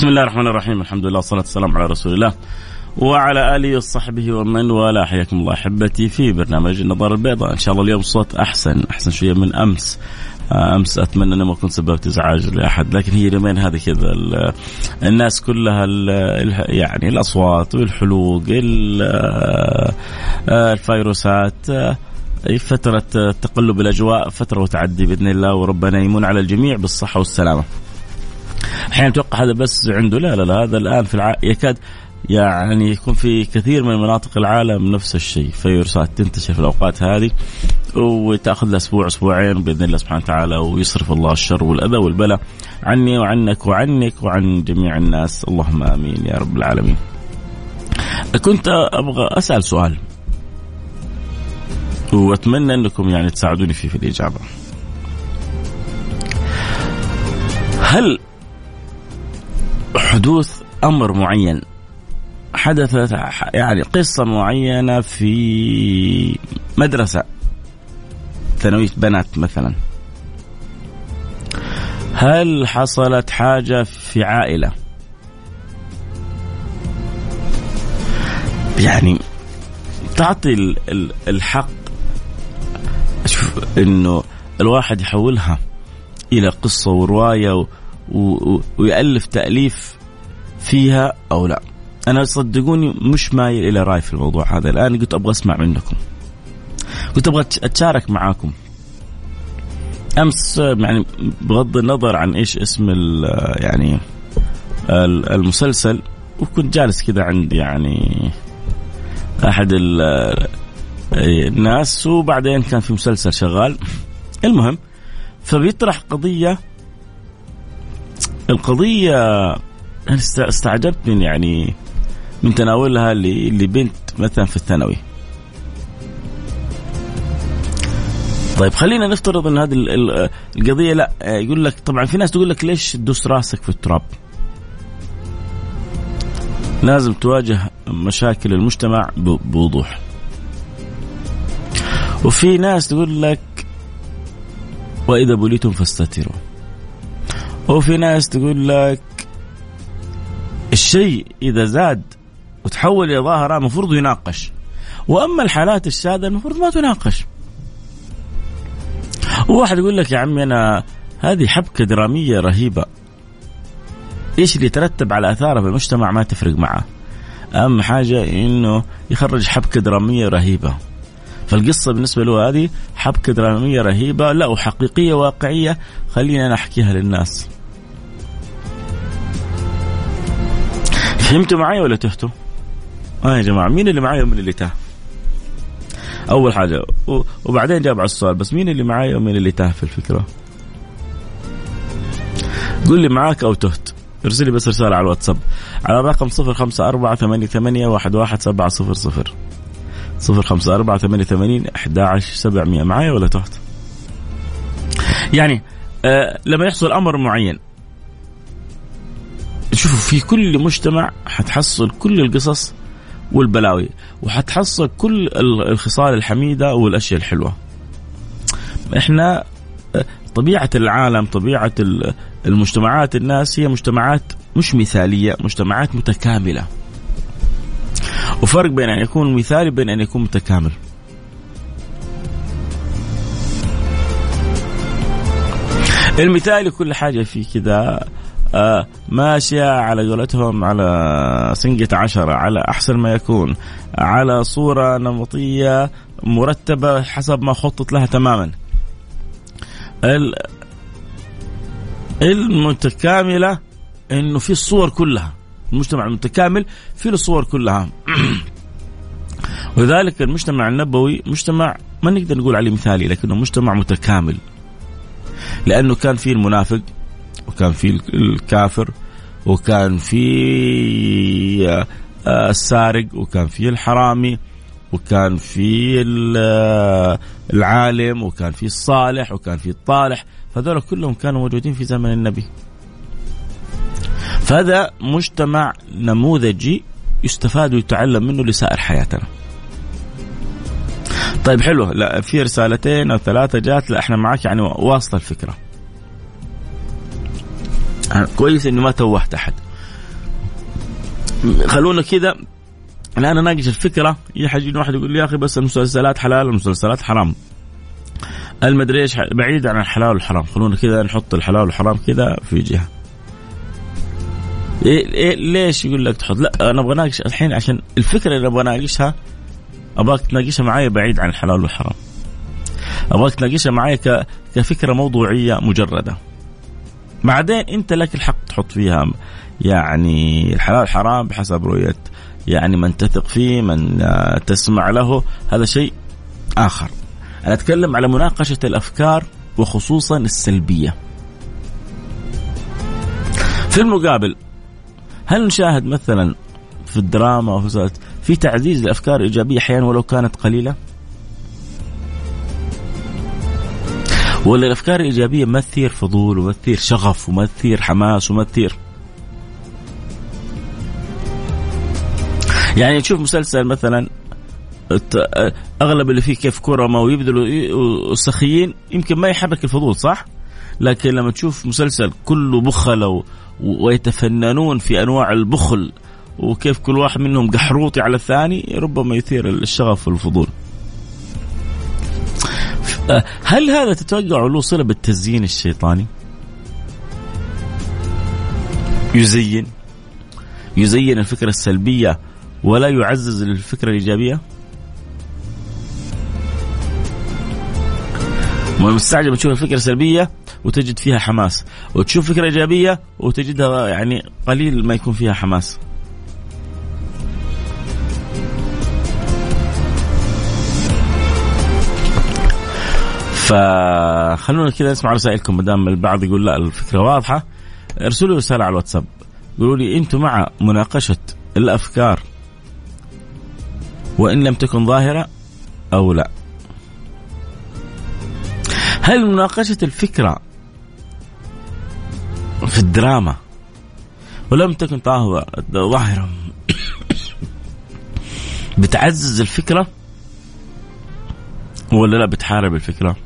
بسم الله الرحمن الرحيم. الحمد لله والصلاة والسلام على رسول الله وعلى آله وصحبه ومن والاه. حياكم الله أحبتي في برنامج النظارة البيضاء. إن شاء الله اليوم الصوت أحسن أحسن شوية من أمس. أمس أتمنى اني ما كنت سببت ازعاج لأحد لكن هي اليومين هذه كذا الناس كلها يعني الأصوات والحلوق الفيروسات فترة تقلب الأجواء فترة وتعدي بإذن الله وربنا يمن على الجميع بالصحة والسلامة. أحيانا أتوقع هذا بس عنده لا لا لا هذا الآن في الع... يكاد يعني يكون في كثير من مناطق العالم نفس الشيء فيروسات تنتشر في الأوقات هذه وتأخذ أسبوع أسبوعين بإذن الله سبحانه وتعالى ويصرف الله الشر والأذى والبلاء عني وعنك وعنك وعن جميع الناس اللهم آمين يا رب العالمين. كنت أبغى أسأل سؤال وأتمنى أنكم يعني تساعدوني فيه في الإجابة. هل حدوث أمر معين. حدثت يعني قصة معينة في مدرسة. ثانوية بنات مثلا. هل حصلت حاجة في عائلة؟ يعني تعطي الحق. شوف إنه الواحد يحولها إلى قصة ورواية ويألف تأليف فيها أو لا. أنا صدقوني مش مايل إلى رأي في الموضوع هذا. الآن قلت أبغى أسمع منكم. كنت أبغى أتشارك معاكم. أمس يعني بغض النظر عن إيش اسم يعني المسلسل وكنت جالس كذا عند يعني أحد الناس وبعدين كان في مسلسل شغال. المهم فبيطرح قضية القضية أنا استعجبت من يعني من تناولها لبنت مثلا في الثانوي. طيب خلينا نفترض إن هذه القضية لا يقول لك طبعا في ناس تقول لك ليش تدوس راسك في التراب؟ لازم تواجه مشاكل المجتمع بوضوح. وفي ناس تقول لك وإذا بليتم فاستتروا. وفي ناس تقول لك الشيء إذا زاد وتحول إلى ظاهرة المفروض يناقش. وأما الحالات الشاذه المفروض ما تناقش. وواحد يقول لك يا عمي أنا هذه حبكة درامية رهيبة. إيش اللي يترتب على آثاره في المجتمع ما تفرق معه. أهم حاجة إنه يخرج حبكة درامية رهيبة. فالقصة بالنسبة له هذه حبكة درامية رهيبة لا وحقيقية واقعية. خلينا أنا أحكيها للناس. فهمتوا معي ولا تهتوا؟ آه يا جماعة مين اللي معي ومين اللي تاه؟ أول حاجة وبعدين جاب على السؤال بس مين اللي معي ومين اللي تاه في الفكرة؟ قول لي معاك أو تهت ارسل لي بس رسالة على الواتساب على الرقم 054 88 11700 054 88 11700 معايا ولا تهت؟ يعني آه لما يحصل أمر معين شوفوا في كل مجتمع حتحصل كل القصص والبلاوي وحتحصل كل الخصال الحميدة والأشياء الحلوة. إحنا طبيعة العالم طبيعة المجتمعات الناس هي مجتمعات مش مثالية، مجتمعات متكاملة. وفرق بين أن يكون مثالي بين أن يكون متكامل. المثالي كل حاجة فيه كذا ماشية على قولتهم على سنجة عشرة على أحسن ما يكون على صورة نمطية مرتبة حسب ما خطط لها تماما. المتكاملة إنه في الصور كلها المجتمع المتكامل في الصور كلها. ولذلك المجتمع النبوي مجتمع ما نقدر نقول عليه مثالي لكنه مجتمع متكامل. لأنه كان فيه المنافق وكان في الكافر وكان في آه، السارق وكان في الحرامي وكان في آه، العالم وكان في الصالح وكان في الطالح. فذول كلهم كانوا موجودين في زمن النبي. فهذا مجتمع نموذجي يستفاد ويتعلم منه لسائر حياتنا. طيب حلو لا في رسالتين أو ثلاثة جات لا إحنا معك يعني واصلة الفكرة. كويس إني ما توهت أحد. خلونا كذا. الان اناقش الفكرة. يجي واحد يقول لي يا أخي بس المسلسلات حلال المسلسلات حرام. المدري إيش بعيد عن الحلال والحرام. خلونا كذا نحط الحلال والحرام كذا في جهة. إيه إيه ليش يقول لك تحط؟ لا أنا أبغى اناقش الحين عشان الفكرة اللي أبغى اناقشها أبغاك تناقشها معي بعيد عن الحلال والحرام. أبغاك تناقشها معي ك... كفكرة موضوعية مجردة. بعدين انت لك الحق تحط فيها يعني الحلال والحرام بحسب رؤية يعني من تثق فيه من تسمع له هذا شيء آخر أنا أتكلم على مناقشة الأفكار وخصوصا السلبية في المقابل هل نشاهد مثلا في الدراما في تعزيز الأفكار الإيجابية أحيانا ولو كانت قليلة؟ ولا الأفكار الإيجابية ما تثير فضول وما تثير شغف وما تثير حماس وما تثير يعني تشوف مسلسل مثلا أغلب اللي فيه كيف كرمه ويبذلوا سخيين يمكن ما يحرك الفضول صح؟ لكن لما تشوف مسلسل كله بخلة ويتفننون في أنواع البخل وكيف كل واحد منهم قحروطي على الثاني ربما يثير الشغف والفضول. هل هذا تتوقع له صلة بالتزيين الشيطاني؟ يزين يزين الفكرة السلبية ولا يعزز الفكرة الإيجابية؟ مستعجب تشوف الفكرة السلبية وتجد فيها حماس وتشوف فكرة إيجابية وتجدها يعني قليل ما يكون فيها حماس فخلونا كذا نسمع رسائلكم ما دام البعض يقول لا الفكرة واضحة. ارسلوا رسالة على الواتساب. قولوا لي أنتم مع مناقشة الأفكار. وإن لم تكن ظاهرة أو لا. هل مناقشة الفكرة في الدراما ولم تكن ظاهرة بتعزز الفكرة ولا لا بتحارب الفكرة؟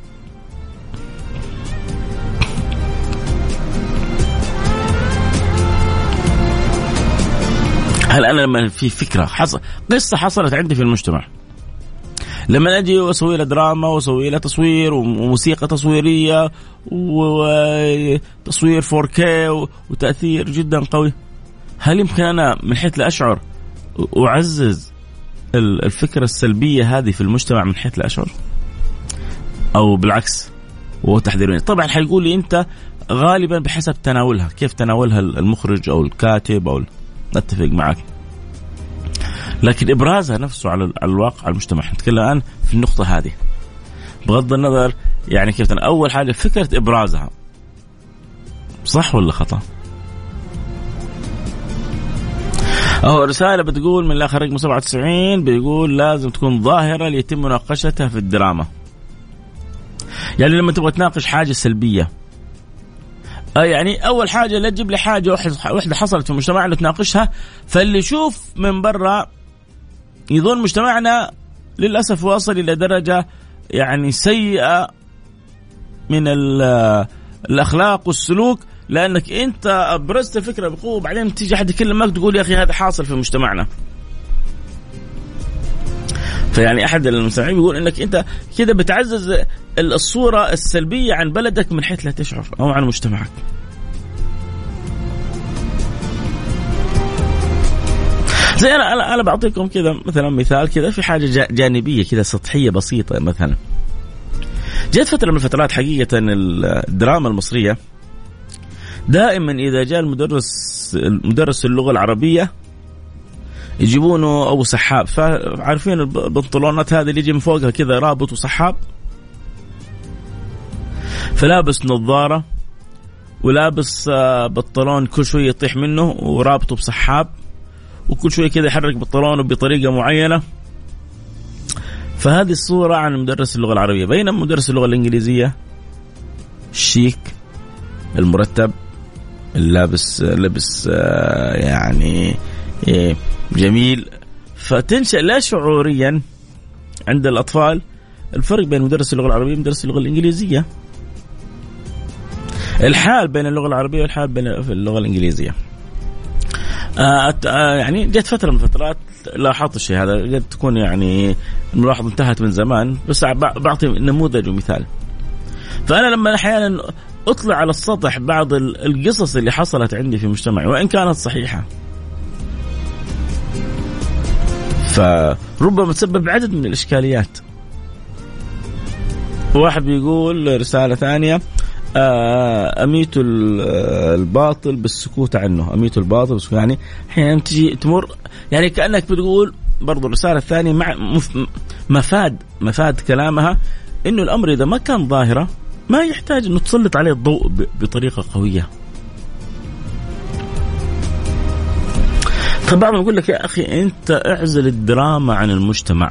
هل أنا لما في فكرة حصل قصة حصلت عندي في المجتمع. لما أجي وأسوي له دراما وأسوي له تصوير وموسيقى تصويرية وتصوير 4K وتأثير جدا قوي. هل يمكن أنا من حيث لا أشعر أعزز الفكرة السلبية هذه في المجتمع من حيث لا أشعر؟ أو بالعكس وهو تحذير طبعا حيقول لي أنت غالبا بحسب تناولها كيف تناولها المخرج أو الكاتب أو اتفق معك لكن إبرازها نفسه على الواقع على المجتمع نتكلم الآن في النقطة هذه بغض النظر يعني كيف أول حاجة فكرة إبرازها صح ولا خطأ؟ أهو رسالة بتقول من الآخر رقم 97 بيقول لازم تكون ظاهرة ليتم مناقشتها في الدراما. يعني لما تبغى تناقش حاجة سلبية يعني أول حاجة لا تجيب لي حاجة واحدة حصلت في مجتمعنا تناقشها فاللي يشوف من برا يظن مجتمعنا للأسف وصل إلى درجة يعني سيئة من الأخلاق والسلوك لأنك أنت أبرزت الفكرة بقوة وبعدين تيجي أحد يكلمك تقول يا أخي هذا حاصل في مجتمعنا. فيعني أحد المستمعين بيقول إنك أنت كده بتعزز الصورة السلبية عن بلدك من حيث لا تشعر أو عن مجتمعك. زي أنا أنا, أنا بعطيكم كذا مثلا مثال كذا في حاجة جانبية كذا سطحية بسيطة مثلا. جت فترة من الفترات حقيقة الدراما المصرية دائما إذا جاء المدرس مدرس اللغة العربية يجيبونه أو سحاب. فعارفين البنطلونات هذه اللي يجي من فوقها كذا رابط وسحاب؟ فلابس نظارة ولابس آه، بنطلون كل شوية يطيح منه ورابطه بسحاب وكل شوية كذا يحرك بنطلونه بطريقة معينة. فهذه الصورة عن مدرس اللغة العربية. بينما مدرس اللغة الإنجليزية الشيك المرتب اللابس لبس آه، يعني إيه، جميل. فتنشأ لا شعوريا عند الأطفال الفرق بين مدرس اللغة العربية ومدرس اللغة الإنجليزية. الحال بين اللغة العربية والحال بين اللغة الإنجليزية. آه آه يعني جت فترة من الفترات لاحظت الشيء هذا قد تكون يعني الملاحظة انتهت من زمان بس بعطي نموذج ومثال. فأنا لما أحيانا أطلع على السطح بعض القصص اللي حصلت عندي في مجتمعي وإن كانت صحيحة. فربما تسبب عدد من الإشكاليات. واحد بيقول رسالة ثانية آه، أميت الباطل بالسكوت عنه. أميت الباطل بالسكوت يعني أحيانا تجي تمر يعني كأنك بتقول برضو الرسالة الثانية مع مفاد مفاد كلامها إنه الأمر إذا ما كان ظاهرة ما يحتاج إنه تسلط عليه الضوء بطريقة قوية. فبعضهم يقول لك يا أخي أنت اعزل الدراما عن المجتمع.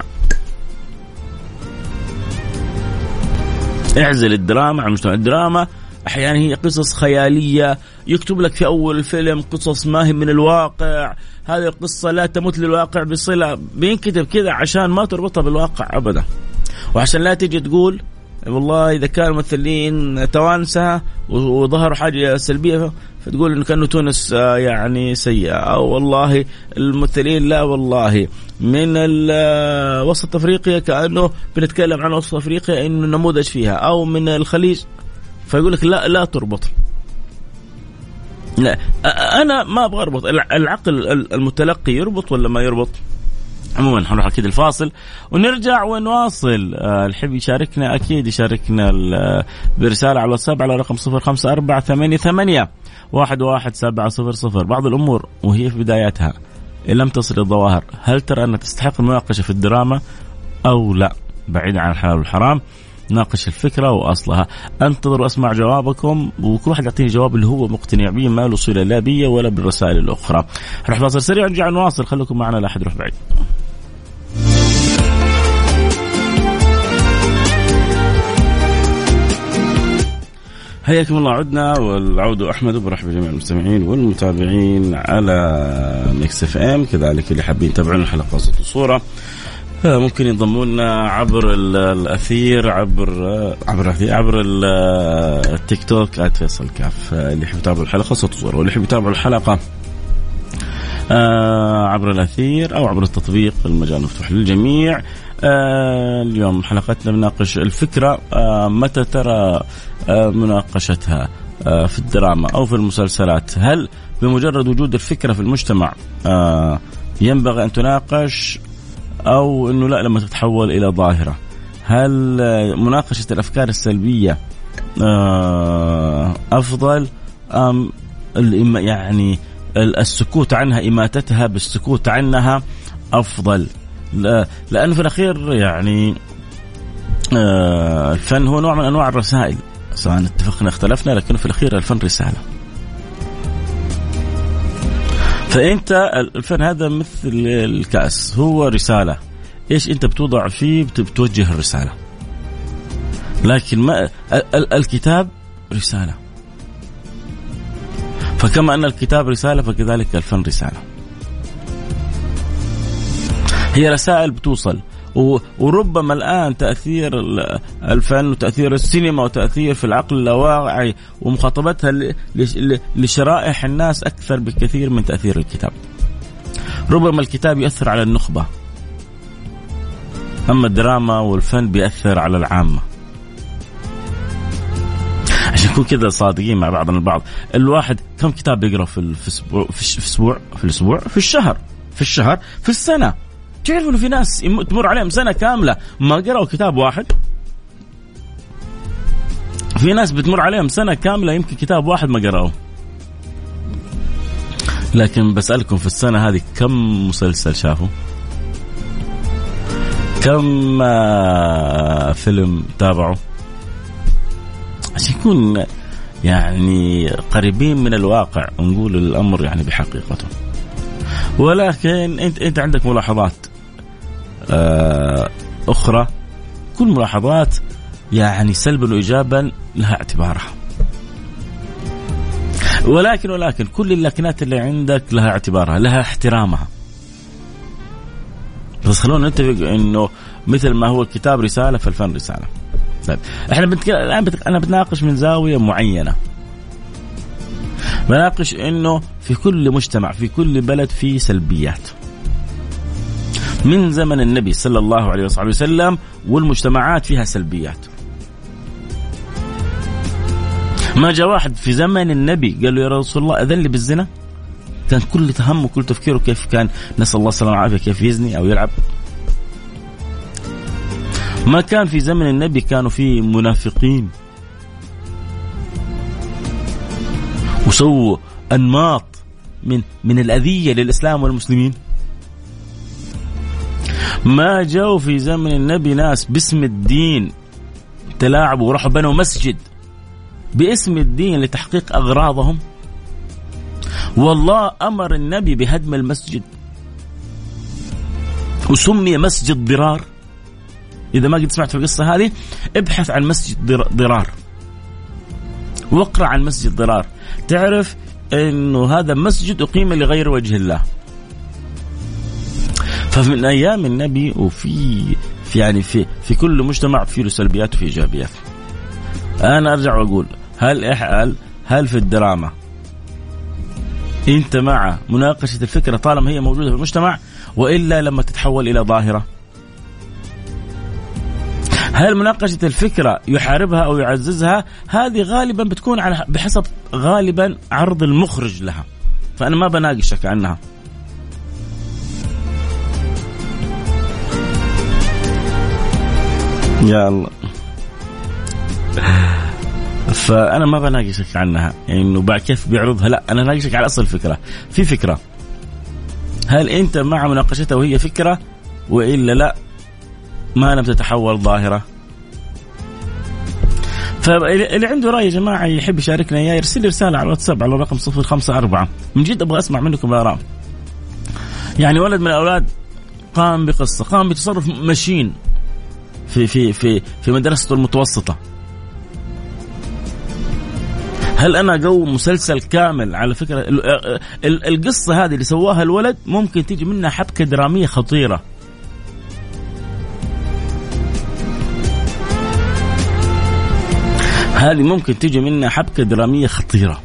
اعزل الدراما عن المجتمع. الدراما أحيانا هي قصص خيالية يكتب لك في أول الفيلم قصص ما هي من الواقع هذه القصة لا تمت للواقع بصلة. بينكتب كذا عشان ما تربطها بالواقع ابدا. وعشان لا تجي تقول والله إذا كان الممثلين توانسة وظهروا حاجة سلبية فتقول إنه كأنه تونس آه، يعني سيئة. أو والله الممثلين لا والله. من آه، وسط أفريقيا كأنه بنتكلم عن وسط أفريقيا إنه نموذج فيها. أو من الخليج فيقول لك لا لا تربط. لا أنا ما أبغى أربط. العقل المتلقي يربط ولا ما يربط؟ عموما حنروح أكيد الفاصل ونرجع ونواصل. آه، الحب يشاركنا أكيد يشاركنا برسالة على الواتساب على رقم 05488 واحد واحد سبعة صفر صفر. بعض الأمور وهي في بداياتها. إن لم تصل الظواهر هل ترى أنها تستحق المناقشة في الدراما أو لا؟ بعيدا عن الحلال والحرام ناقش الفكرة وأصلها. أنتظر وأسمع جوابكم وكل واحد يعطيني جواب اللي هو مقتنع به ما له صلة لا بي ولا بالرسائل الأخرى. راح فاصل سريع نرجع نواصل. خليكم معنا لا أحد يروح بعيد. حياكم الله عدنا والعود أحمد وبرحب بجميع المستمعين والمتابعين على Mix FM كذلك اللي حابين يتابعون الحلقة صوت وصوره آه، ممكن ينضموا لنا عبر الأثير عبر عبر عبر التيك توك @فيصل كاف اللي يحب يتابع الحلقة صوت وصوره واللي يحب يتابع الحلقة آه، عبر الأثير أو عبر التطبيق المجال مفتوح للجميع. آه، اليوم حلقتنا بناقش الفكرة متى ترى مناقشتها في الدراما أو في المسلسلات؟ هل بمجرد وجود الفكرة في المجتمع ينبغي أن تناقش أو إنه لا لما تتحول إلى ظاهرة؟ هل مناقشة الأفكار السلبية آه، أفضل أم يعني السكوت عنها إماتتها بالسكوت عنها أفضل. لأنه في الأخير يعني آه، الفن هو نوع من أنواع الرسائل. سواء اتفقنا اختلفنا لكن في الأخير الفن رسالة. فأنت الفن هذا مثل الكأس هو رسالة. إيش أنت بتوضع فيه؟ بتوجه الرسالة. لكن ما الكتاب رسالة. فكما أن الكتاب رسالة فكذلك الفن رسالة هي رسائل بتوصل وربما الآن تأثير الفن وتأثير السينما وتأثير في العقل اللاواعي ومخاطبتها لشرائح الناس أكثر بكثير من تأثير الكتاب. ربما الكتاب ياثر على النخبة. أما الدراما والفن بيأثر على العامة. نكون كذا صادقين مع بعضنا البعض، الواحد كم كتاب بيقرا في الأسبوع في الأسبوع في الأسبوع؟ في الشهر. في الشهر. في السنة. تعرف إنه في ناس تمر عليهم سنة كاملة ما قرأوا كتاب واحد؟ في ناس بتمر عليهم سنة كاملة يمكن كتاب واحد ما قرأوه. لكن بسألكم في السنة هذه كم مسلسل شافوا؟ كم آه، فيلم تابعوا؟ عشان يكون يعني قريبين من الواقع ونقول الأمر يعني بحقيقته. ولكن انت أنت عندك ملاحظات آه، أخرى؟ كل ملاحظات يعني سلبا وإيجابا لها اعتبارها. ولكن ولكن كل اللكنات اللي عندك لها اعتبارها لها احترامها. بس خلونا نتفق إنه مثل ما هو الكتاب رسالة فالفن رسالة. طيب. إحنا بنتكلم الآن بت... أنا بتناقش من زاوية معينة. بناقش إنه في كل مجتمع في كل بلد في سلبيات. من زمن النبي صلى الله عليه وصحبه وسلم والمجتمعات فيها سلبيات. ما جاء واحد في زمن النبي قال له يا رسول الله اذن لي بالزنا؟ كان كل همه كل تفكيره كيف كان؟ نسأل الله السلامة والعافية كيف يزني أو يلعب؟ ما كان في زمن النبي كانوا في منافقين. وسووا أنماط من من الأذية للإسلام والمسلمين. ما جاءوا في زمن النبي ناس باسم الدين تلاعبوا وراحوا بنوا مسجد باسم الدين لتحقيق أغراضهم. والله أمر النبي بهدم المسجد. وسمي مسجد ضرار. إذا ما قد سمعت القصة هذه ابحث عن مسجد ضرار. واقرأ عن مسجد ضرار. تعرف إنه هذا مسجد أقيم لغير وجه الله. فمن أيام النبي وفي في يعني في في كل مجتمع في له سلبيات وفي إيجابيات. أنا أرجع وأقول هل هل هل في الدراما؟ أنت مع مناقشة الفكرة طالما هي موجودة في المجتمع وإلا لما تتحول إلى ظاهرة؟ هل مناقشة الفكرة يحاربها أو يعززها؟ هذه غالبا بتكون على بحسب غالبا عرض المخرج لها. فأنا ما بناقشك عنها. يا الله. فأنا ما بناقشك عنها. يعني إنه بعد كيف بيعرضها؟ لا أنا ناقشك على أصل الفكرة. في فكرة. هل أنت مع مناقشتها وهي فكرة؟ وإلا لا ما لم تتحول ظاهرة. فاللي عنده رأي يا جماعة يحب يشاركنا إياه يرسل لي رسالة على الواتساب على الرقم 054 من جد أبغى أسمع منكم الآراء. يعني ولد من الأولاد قام بقصة قام بتصرف مشين في في في في مدرسته المتوسطة. هل أنا اقوم مسلسل كامل على فكرة؟ القصة هذه اللي سواها الولد ممكن تيجي منها حبكة درامية خطيرة. هذه ممكن تيجي منها حبكة درامية خطيرة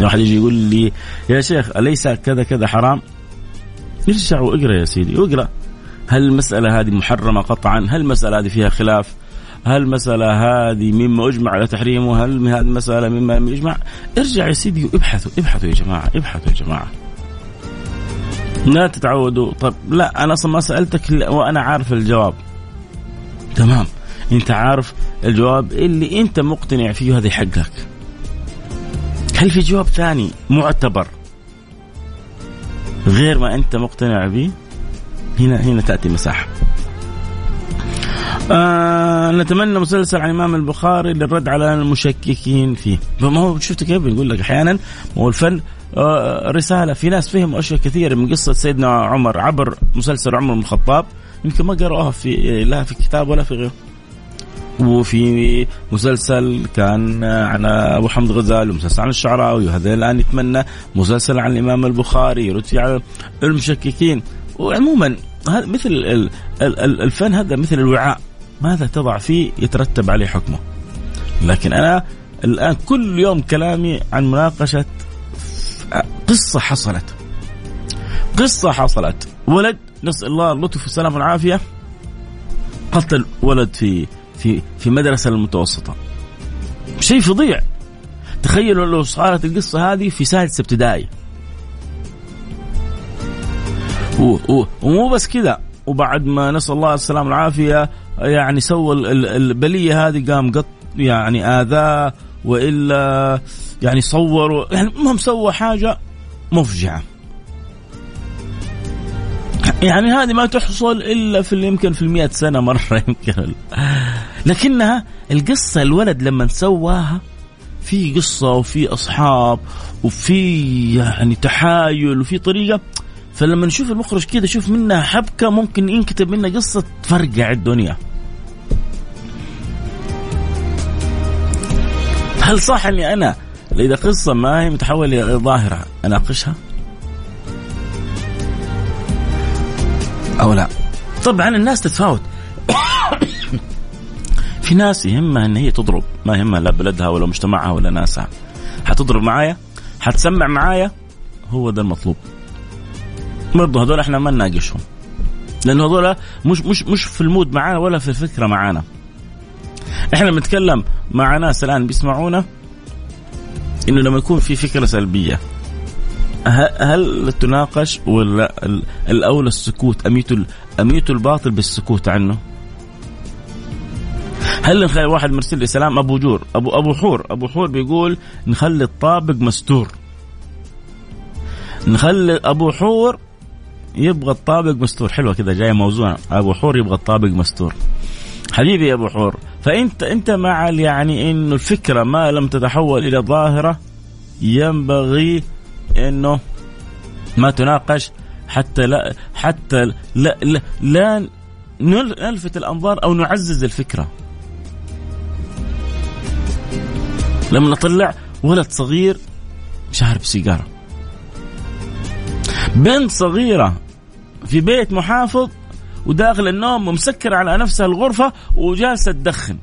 واحد يجي يقول لي يا شيخ أليس كذا كذا حرام؟ ارجع واقرا يا سيدي واقرا هل المسألة هذه محرمة قطعا؟ هل المسألة هذه فيها خلاف؟ هل المسألة هذه مما أجمع على تحريمه؟ هل هذه المسألة مما لم يجمع؟ ارجع يا سيدي وابحثوا ابحثوا يا جماعة ابحثوا يا جماعة. لا تتعودوا طب لا أنا أصلا ما سألتك وأنا عارف الجواب. تمام أنت عارف الجواب اللي أنت مقتنع فيه هذا حقك. هل في جواب ثاني معتبر غير ما أنت مقتنع به؟ هنا هنا تأتي مساحة. آه نتمنى مسلسل عن الامام البخاري للرد على المشككين فيه. ما هو شفت كيف بنقول لك أحيانا؟ هو الفن آه رسالة. في ناس فهموا أشياء كثيرة من قصة سيدنا عمر عبر مسلسل عمر بن الخطاب. يمكن ما قرأوها في لا في كتاب ولا في غيره. وفي مسلسل كان عن أبو حمد غزال ومسلسل عن الشعراوي وهذا الآن يتمنى مسلسل عن الإمام البخاري يرد على المشككين. وعموما مثل الفن هذا مثل الوعاء. ماذا تضع فيه يترتب عليه حكمه. لكن أنا الآن كل يوم كلامي عن مناقشة قصة حصلت. قصة حصلت. ولد نسأل الله اللطف والسلامة والعافية. قتل ولد في في في مدرسة المتوسطة. شيء فظيع. تخيلوا لو صارت القصة هذه في سادسة ابتدائي. ومو بس كذا. وبعد ما نسأل الله السلامه والعافية يعني سوى البلية هذه قام قط يعني آذاه وإلا يعني صوروا يعني المهم سوى حاجة مفجعة. يعني هذه ما تحصل إلا في يمكن في المئة سنة مرة يمكن لكنها القصة الولد لما سواها في قصة وفي أصحاب وفي يعني تحايل وفي طريقة فلما نشوف المخرج كذا شوف منها حبكة ممكن ينكتب منها قصة تفرقع الدنيا هل صح إني أنا اذا قصة ما هي متحولة إلى ظاهرة أناقشها؟ أو لا؟ طبعا الناس تتفاوت في ناس يهمها إن هي تضرب ما يهمها لا بلدها ولا مجتمعها ولا ناسها. حتضرب معايا حتسمع معايا هو ده المطلوب. برضه هذول إحنا ما نناقشهم. لأنه هذول مش مش مش في المود معانا ولا في الفكرة معانا. إحنا بنتكلم مع ناس الآن بيسمعونا إنه لما يكون في فكرة سلبية هل تناقش ولا الاولى السكوت أميت أميت الباطل بالسكوت عنه؟ هل نخلي واحد مرسل لي سلام؟ أبو جور أبو أبو حور أبو حور بيقول نخلي الطابق مستور. نخلي أبو حور يبغى الطابق مستور. حلوة كذا جاية موزونه أبو حور يبغى الطابق مستور. حبيبي يا أبو حور فأنت أنت مع يعني إنه الفكرة ما لم تتحول إلى ظاهرة ينبغي إنه ما تناقش حتى لا حتى لا لا, لا نلفت الأنظار أو نعزز الفكرة. لما نطلع ولد صغير شارب سيجارة. بنت صغيرة في بيت محافظ وداخل النوم ومسكر على نفسها الغرفة وجالسة تدخن.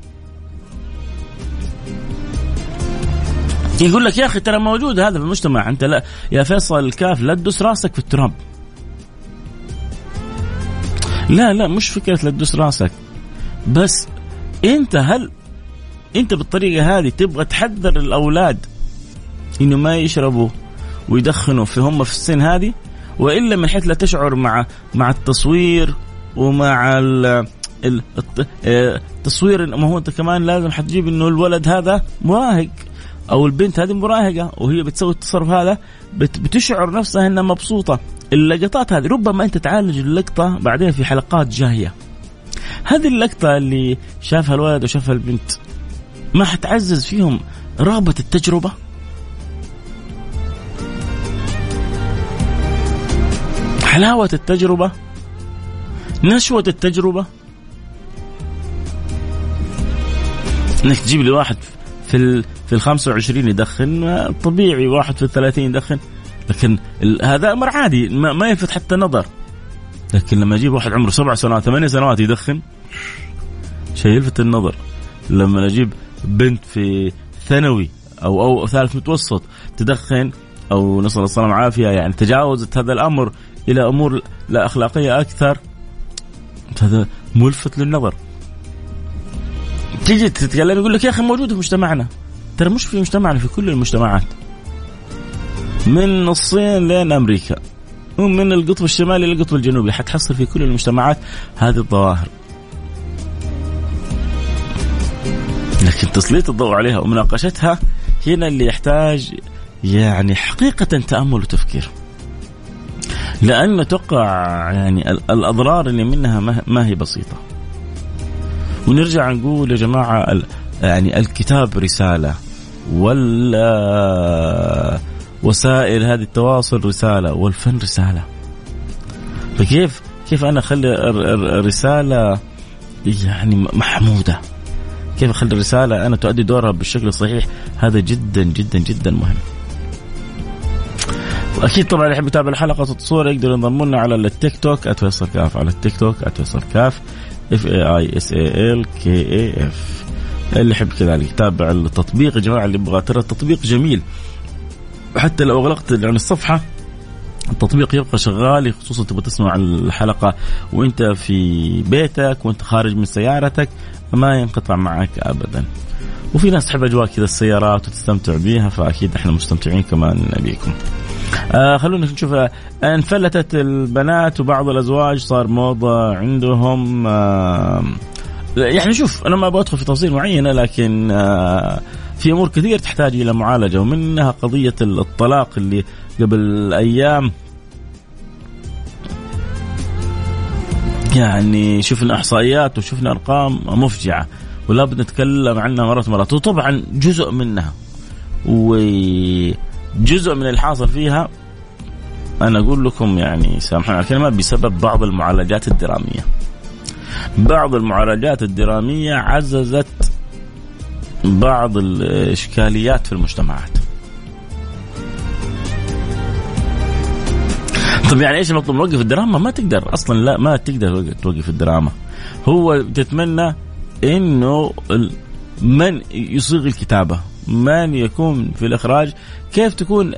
يقول لك يا أخي ترى موجود هذا في المجتمع أنت لا يا فيصل الكاف لا تدوس راسك في التراب لا لا مش فكرة لا تدوس راسك بس أنت هل انت بالطريقة هذه تبغى تحذر الأولاد إنه ما يشربوا ويدخنوا في هم في السن هذه وإلا من حيث لا تشعر مع مع التصوير ومع التصوير ما هو أنت كمان لازم حتجيب إنه الولد هذا مراهق أو البنت هذه مراهقة وهي بتسوي التصرف هذا بتشعر نفسها إنها مبسوطة. اللقطات هذه ربما أنت تعالج اللقطة بعدين في حلقات جاية. هذه اللقطة اللي شافها الولد وشافها البنت. ما حتعزز فيهم رغبة التجربة؟ حلاوة التجربة؟ نشوة التجربة؟ إنك تجيب لي واحد في ال في ال 25 يدخن طبيعي واحد في ال 30 يدخن لكن هذا أمر عادي ما, ما يلفت حتى نظر. لكن لما أجيب واحد عمره سبع سنوات ثمانية سنوات يدخن شيء يلفت النظر. لما أجيب بنت في ثانوي أو أو ثالث متوسط تدخن أو نسأل الله السلامة والعافية. يعني تجاوزت هذا الأمر إلى أمور لا أخلاقية أكثر. هذا ملفت للنظر. تيجي تتكلم يقول لك يا أخي موجوده في مجتمعنا. ترى مش في مجتمعنا في كل المجتمعات. من الصين لين أمريكا. ومن القطب الشمالي للقطب الجنوبي. حتحصل في كل المجتمعات هذه الظواهر. لكن تسليط الضوء عليها ومناقشتها هنا اللي يحتاج يعني حقيقة تأمل وتفكير. لأن تقع يعني الأضرار اللي منها ما هي بسيطة. ونرجع نقول يا جماعة يعني الكتاب رسالة ولا وسائل هذه التواصل رسالة والفن رسالة. فكيف كيف أنا أخلي رسالة يعني محمودة؟ كيف أخلي الرسالة؟ أنا تؤدي دورها بالشكل الصحيح. هذا جدا جدا جدا مهم. وأكيد طبعا اللي يحب يتابع الحلقة الصورة يقدر ينضم لنا على التيك توك at فيصل كاف على التيك توك at فيصل كاف F A I S A L K A F اللي يحب كذلك يتابع التطبيق يا جماعة اللي يبغى ترى التطبيق جميل. حتى لو أغلقت يعني الصفحة التطبيق يبقى شغال خصوصا تبغى تسمع الحلقة وأنت في بيتك وأنت خارج من سيارتك ما ينقطع معك ابدا. وفي ناس تحب أجواء كذا السيارات وتستمتع بها فأكيد إحنا مستمتعين كمان بيكم. آه خلونا نشوف آه انفلتت البنات وبعض الأزواج صار موضة عندهم آه يعني شوف أنا ما بدخل في تفاصيل معينة لكن آه في أمور كثير تحتاج إلى معالجة ومنها قضية الطلاق اللي قبل أيام يعني شفنا إحصائيات وشفنا أرقام مفجعة ولا بد نتكلم عنها مرات مرات وطبعا جزء منها وجزء من الحاصل فيها أنا أقول لكم يعني سامحوني على الكلمة بسبب بعض المعالجات الدرامية. بعض المعالجات الدرامية عززت بعض الإشكاليات في المجتمعات. طب يعني إيش المطلوب نوقف الدراما؟ ما تقدر أصلا لا ما تقدر توقف الدراما. هو تتمنى إنه من يصيغ الكتابة من يكون في الإخراج كيف تكون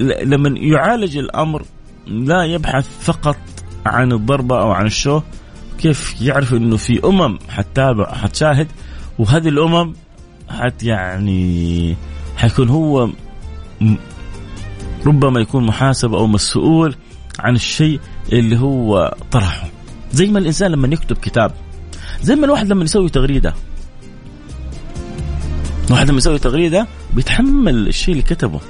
لما يعالج الأمر لا يبحث فقط عن الضربة أو عن الشو كيف يعرف إنه في أمم حتتابع حتشاهد؟ وهذه الأمم حت يعني حيكون هو ربما يكون محاسب أو مسؤول عن الشيء اللي هو طرحه. زي ما الإنسان لما يكتب كتاب زي ما الواحد لما يسوي تغريدة. واحد لما يسوي تغريدة بيتحمل الشيء اللي كتبه.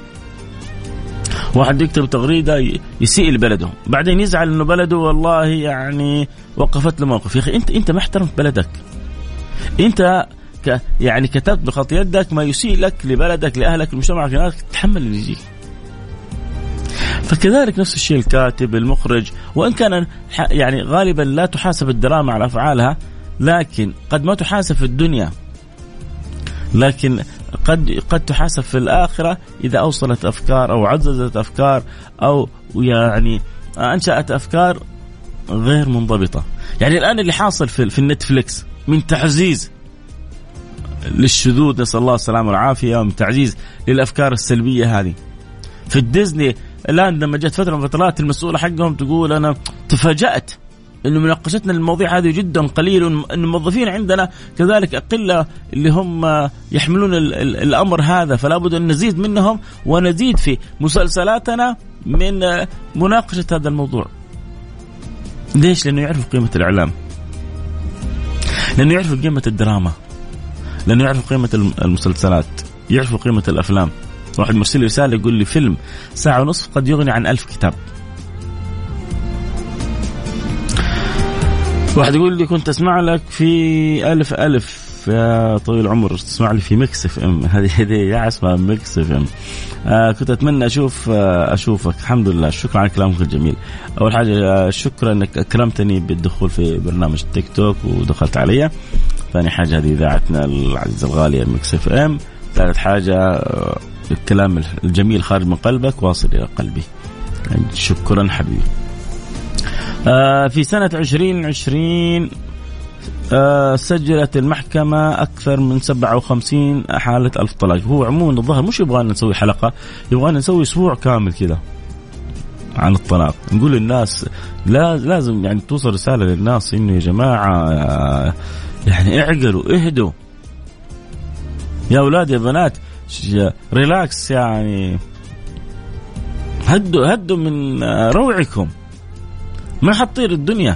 واحد يكتب تغريدة يسيء لبلده بعدين يزعل إنه بلده والله يعني وقفت له موقف. يا أخي انت أنت ما احترمت بلدك. أنت ك يعني كتبت بخط يدك ما يسيء لك لبلدك لأهلك لمجتمعك تحمل اللي يجيك. فكذلك نفس الشيء الكاتب المخرج وإن كان يعني غالبا لا تحاسب الدراما على أفعالها لكن قد ما تحاسب في الدنيا لكن قد قد تحاسب في الآخرة إذا أوصلت أفكار أو عززت أفكار أو يعني أنشأت أفكار غير منضبطة. يعني الآن اللي حاصل في, في النتفليكس من تعزيز للشذوذ نسأل الله السلامة والعافية ومن تعزيز للأفكار السلبية هذه. في الديزني الآن لما جت فترة من فترات المسؤولة حقهم تقول أنا تفاجأت إنه مناقشتنا للمواضيع هذه جدا قليل وان الموظفين عندنا كذلك أقلة اللي هم يحملون الأمر هذا فلا بد أن نزيد منهم ونزيد في مسلسلاتنا من مناقشة هذا الموضوع. ليش؟ لأنه يعرفوا قيمة الإعلام. لأنه يعرفوا قيمة الدراما. لأنه يعرفوا قيمة المسلسلات، يعرفوا قيمة الأفلام. واحد مرسل لي رسالة يقول لي فيلم ساعة ونصف قد يغني عن ألف كتاب. واحد. يقول لي كنت أسمع لك في ألف ألف يا طويل العمر. تسمع لي في Mix FM هذه هذه اسمها Mix FM آه كنت أتمنى أشوف آه أشوفك. الحمد لله. شكرا على كلامك الجميل. أول حاجة آه شكرا إنك أكرمتني بالدخول في برنامج تيك توك ودخلت علي. ثاني حاجة هذه إذاعتنا العزيزة الغالية Mix FM ثالث حاجة آه الكلام الجميل خارج من قلبك واصل إلى قلبي. شكرا حبيبي. في سنة 2020 آه سجلت المحكمة أكثر من 57 حالة ألف طلاق. هو عموما الظاهر مش يبغانا نسوي حلقة يبغانا نسوي أسبوع كامل كذا عن الطلاق. نقول للناس لا لازم يعني توصل رسالة للناس إنه يا جماعة آه يعني اعقلوا اهدوا. يا أولاد يا بنات ريلاكس يعني. هدوا هدوا من آه، روعكم. ما حتطير الدنيا.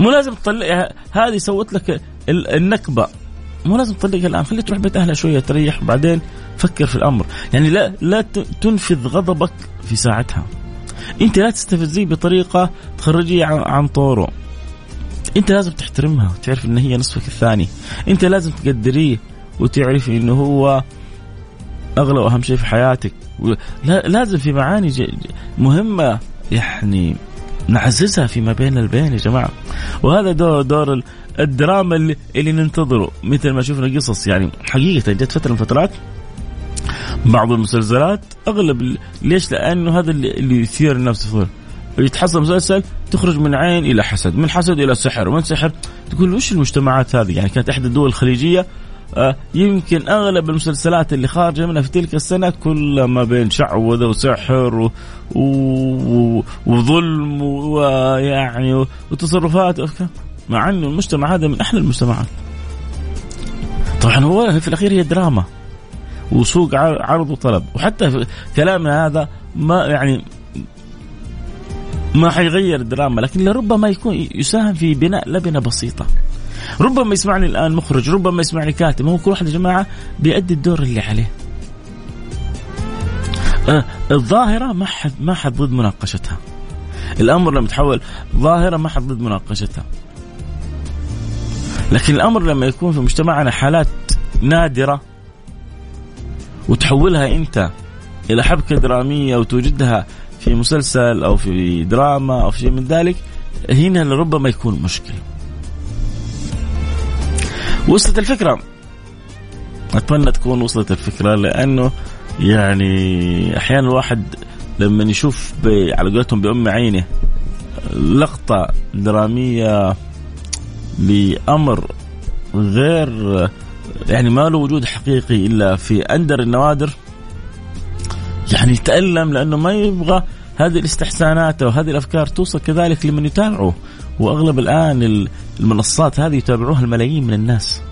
مو لازم تطلع هذه سوت لك النكبة. مو لازم تطلقها الآن. خليها تروح بيت أهلها شوية تريح وبعدين فكر في الأمر. يعني لا لا تنفذ غضبك في ساعتها. أنت لا تستفزيه بطريقة تخرجيه عن طوره. أنت لازم تحترمها وتعرف إن هي نصفك الثاني. أنت لازم تقدريه وتعرف إنه هو أغلى وأهم شيء في حياتك. لا لازم في معاني مهمة. يعني نعززها فيما بين البين يا جماعة. وهذا دور دور الدراما اللي, اللي ننتظره. مثل ما شفنا قصص يعني حقيقة جت فترة من فترات بعض المسلسلات أغلب ليش؟ لأنه هذا اللي, يثير النفس يتحصل مسلسل تخرج من عين إلى حسد، من حسد إلى سحر، ومن سحر تقول وش المجتمعات هذه؟ يعني كانت إحدى الدول الخليجية يمكن أغلب المسلسلات اللي خارجة منها في تلك السنة كلها ما بين شعوذة وسحر و... و... وظلم ويعني وتصرفات مع انه المجتمع هذا من أحلى المجتمعات. طبعا هو في الأخير هي دراما وسوق عرض وطلب وحتى في كلامنا هذا ما يعني ما حيغير الدراما لكن لربما يكون يساهم في بناء لبنة بسيطة. ربما يسمعني الآن مخرج ربما يسمعني كاتب هو كل واحد يا جماعة بيأدي الدور اللي عليه. آه الظاهرة ما حد ما حد ضد مناقشتها. الأمر لما يتحول ظاهره ما حد ضد مناقشتها. لكن الأمر لما يكون في مجتمعنا حالات نادرة وتحولها أنت إلى حبكة درامية وتوجدها في مسلسل أو في دراما أو في شيء من ذلك هنا لربما يكون مشكلة. وصلت الفكرة. أتمنى تكون وصلت الفكرة لأنه يعني أحيانا الواحد لما يشوف على قولتهم بأم عينه لقطة درامية لأمر غير يعني ما له وجود حقيقي إلا في أندر النوادر يعني يتألم لأنه ما يبغى هذه الاستحسانات أو هذه الأفكار توصل كذلك لمن يتابعه. وأغلب الآن المنصات هذه يتابعوها الملايين من الناس.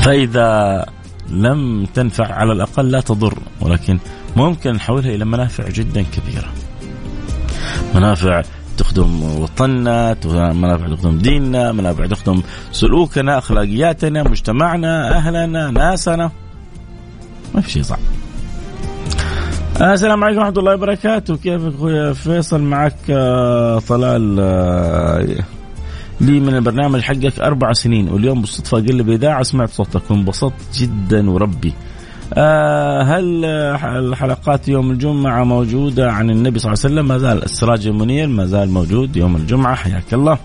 فإذا لم تنفع على الأقل لا تضر ولكن ممكن نحولها إلى منافع جدا كبيرة. منافع تخدم وطننا منافع تخدم ديننا منافع تخدم سلوكنا أخلاقياتنا مجتمعنا أهلنا ناسنا ما في شيء صعب السلام عليكم ورحمة الله وبركاته. كيفك أخويا فيصل؟ معك آه، طلال آه، لي من البرنامج حقك أربع سنين. واليوم بالصدفة قل بإذاعة سمعت صوتك. وانبسطت جدا وربي. هل الحلقات يوم الجمعة موجودة عن النبي صلى الله عليه وسلم؟ ما زال السراج المنير ما زال موجود يوم الجمعة. حياك الله.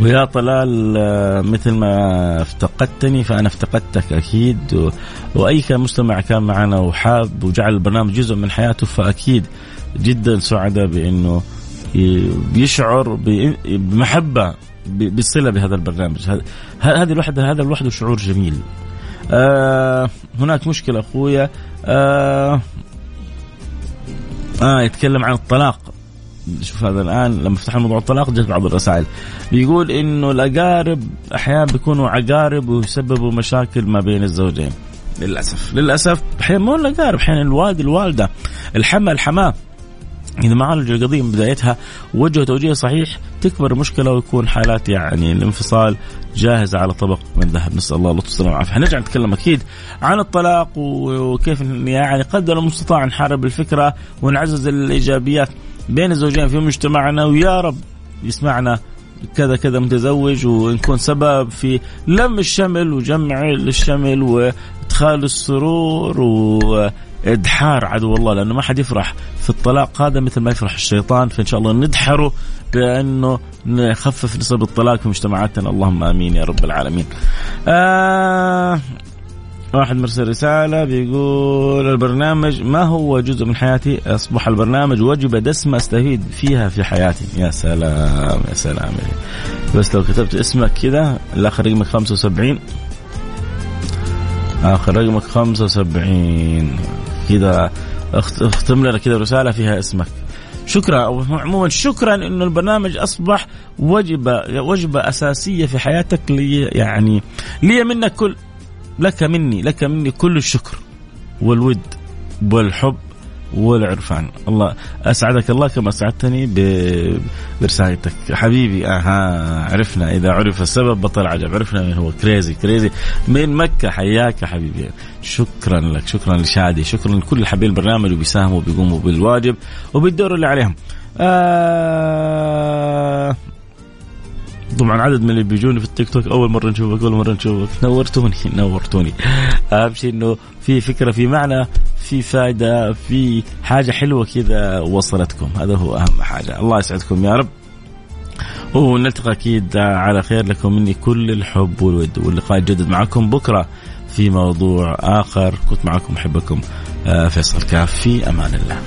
ويا طلال آه، مثل ما افتقدتني فأنا افتقدتك أكيد و... وأي كان مستمع كان معنا وحاب وجعل البرنامج جزء من حياته فأكيد جدا سعداء بأنه يشعر بمحبة بصله بهذا البرنامج. هذه الوحده هذا لوحده شعور جميل. آه هناك مشكلة أخويا. آه آه يتكلم عن الطلاق. شوف هذا الآن لما فتحنا موضوع الطلاق جت بعض الرسائل. بيقول إنه الأقارب أحيانا بيكونوا عقارب ويسببوا مشاكل ما بين الزوجين. للأسف. للأسف أحيانا مو الأقارب أحيانا الوالد الوالدة. الحما الحماة. إذا ما عالجوا القضية من بدايتها وجهوا توجيه صحيح تكبر المشكلة ويكون حالات يعني الانفصال جاهزه على طبق من ذهب. نسأل الله اللطف والسلامة والعافية. حنرجع نتكلم أكيد عن الطلاق وكيف يعني قدر المستطاع نحارب الفكرة ونعزز الإيجابيات. بين الزوجين في مجتمعنا ويا رب يسمعنا كذا كذا متزوج ونكون سبب في لم الشمل وجمع الشمل وإدخال السرور وإدحار عدو الله لأنه ما حد يفرح في الطلاق هذا مثل ما يفرح الشيطان فإن شاء الله ندحره بأنه نخفف نسب الطلاق في مجتمعاتنا اللهم آمين يا رب العالمين. آه واحد مرسل رسالة بيقول البرنامج ما هو جزء من حياتي؟ أصبح البرنامج وجبة دسمة أستفيد فيها في حياتي. يا سلام يا سلام. بس لو كتبت اسمك كذا الآخر رقمك 75 آخر رقمك 75 كذا اختم لنا كذا رسالة فيها اسمك. شكرا. عموما شكرا إنه البرنامج أصبح وجبه وجبة أساسية في حياتك لي يعني لي منك كل لك مني لك مني كل الشكر والود والحب والعرفان. الله أسعدك الله كما أسعدتني برسالتك. حبيبي أها عرفنا إذا عرف السبب بطل عجب. عرفنا من هو. كريزي كريزي من مكة حياك حبيبي. شكرا لك شكرا لشادي شكرا لكل حبيب البرنامج وبيساهموا وبيقوموا بالواجب وبالدور اللي عليهم. آه طبعا عدد من اللي بيجوني في التيك توك أول مرة نشوفك أول مرة نشوفك. نورتوني نورتوني. اهم شيء إنه في فكرة في معنى في فائده في حاجة حلوة كذا وصلتكم. هذا هو أهم حاجة. الله يسعدكم يا رب. ونلتقي أكيد على خير لكم مني كل الحب والود واللقاء يتجدد معكم بكرة في موضوع آخر. كنت معكم أحبكم آه، فيصل كاف. في أمان الله.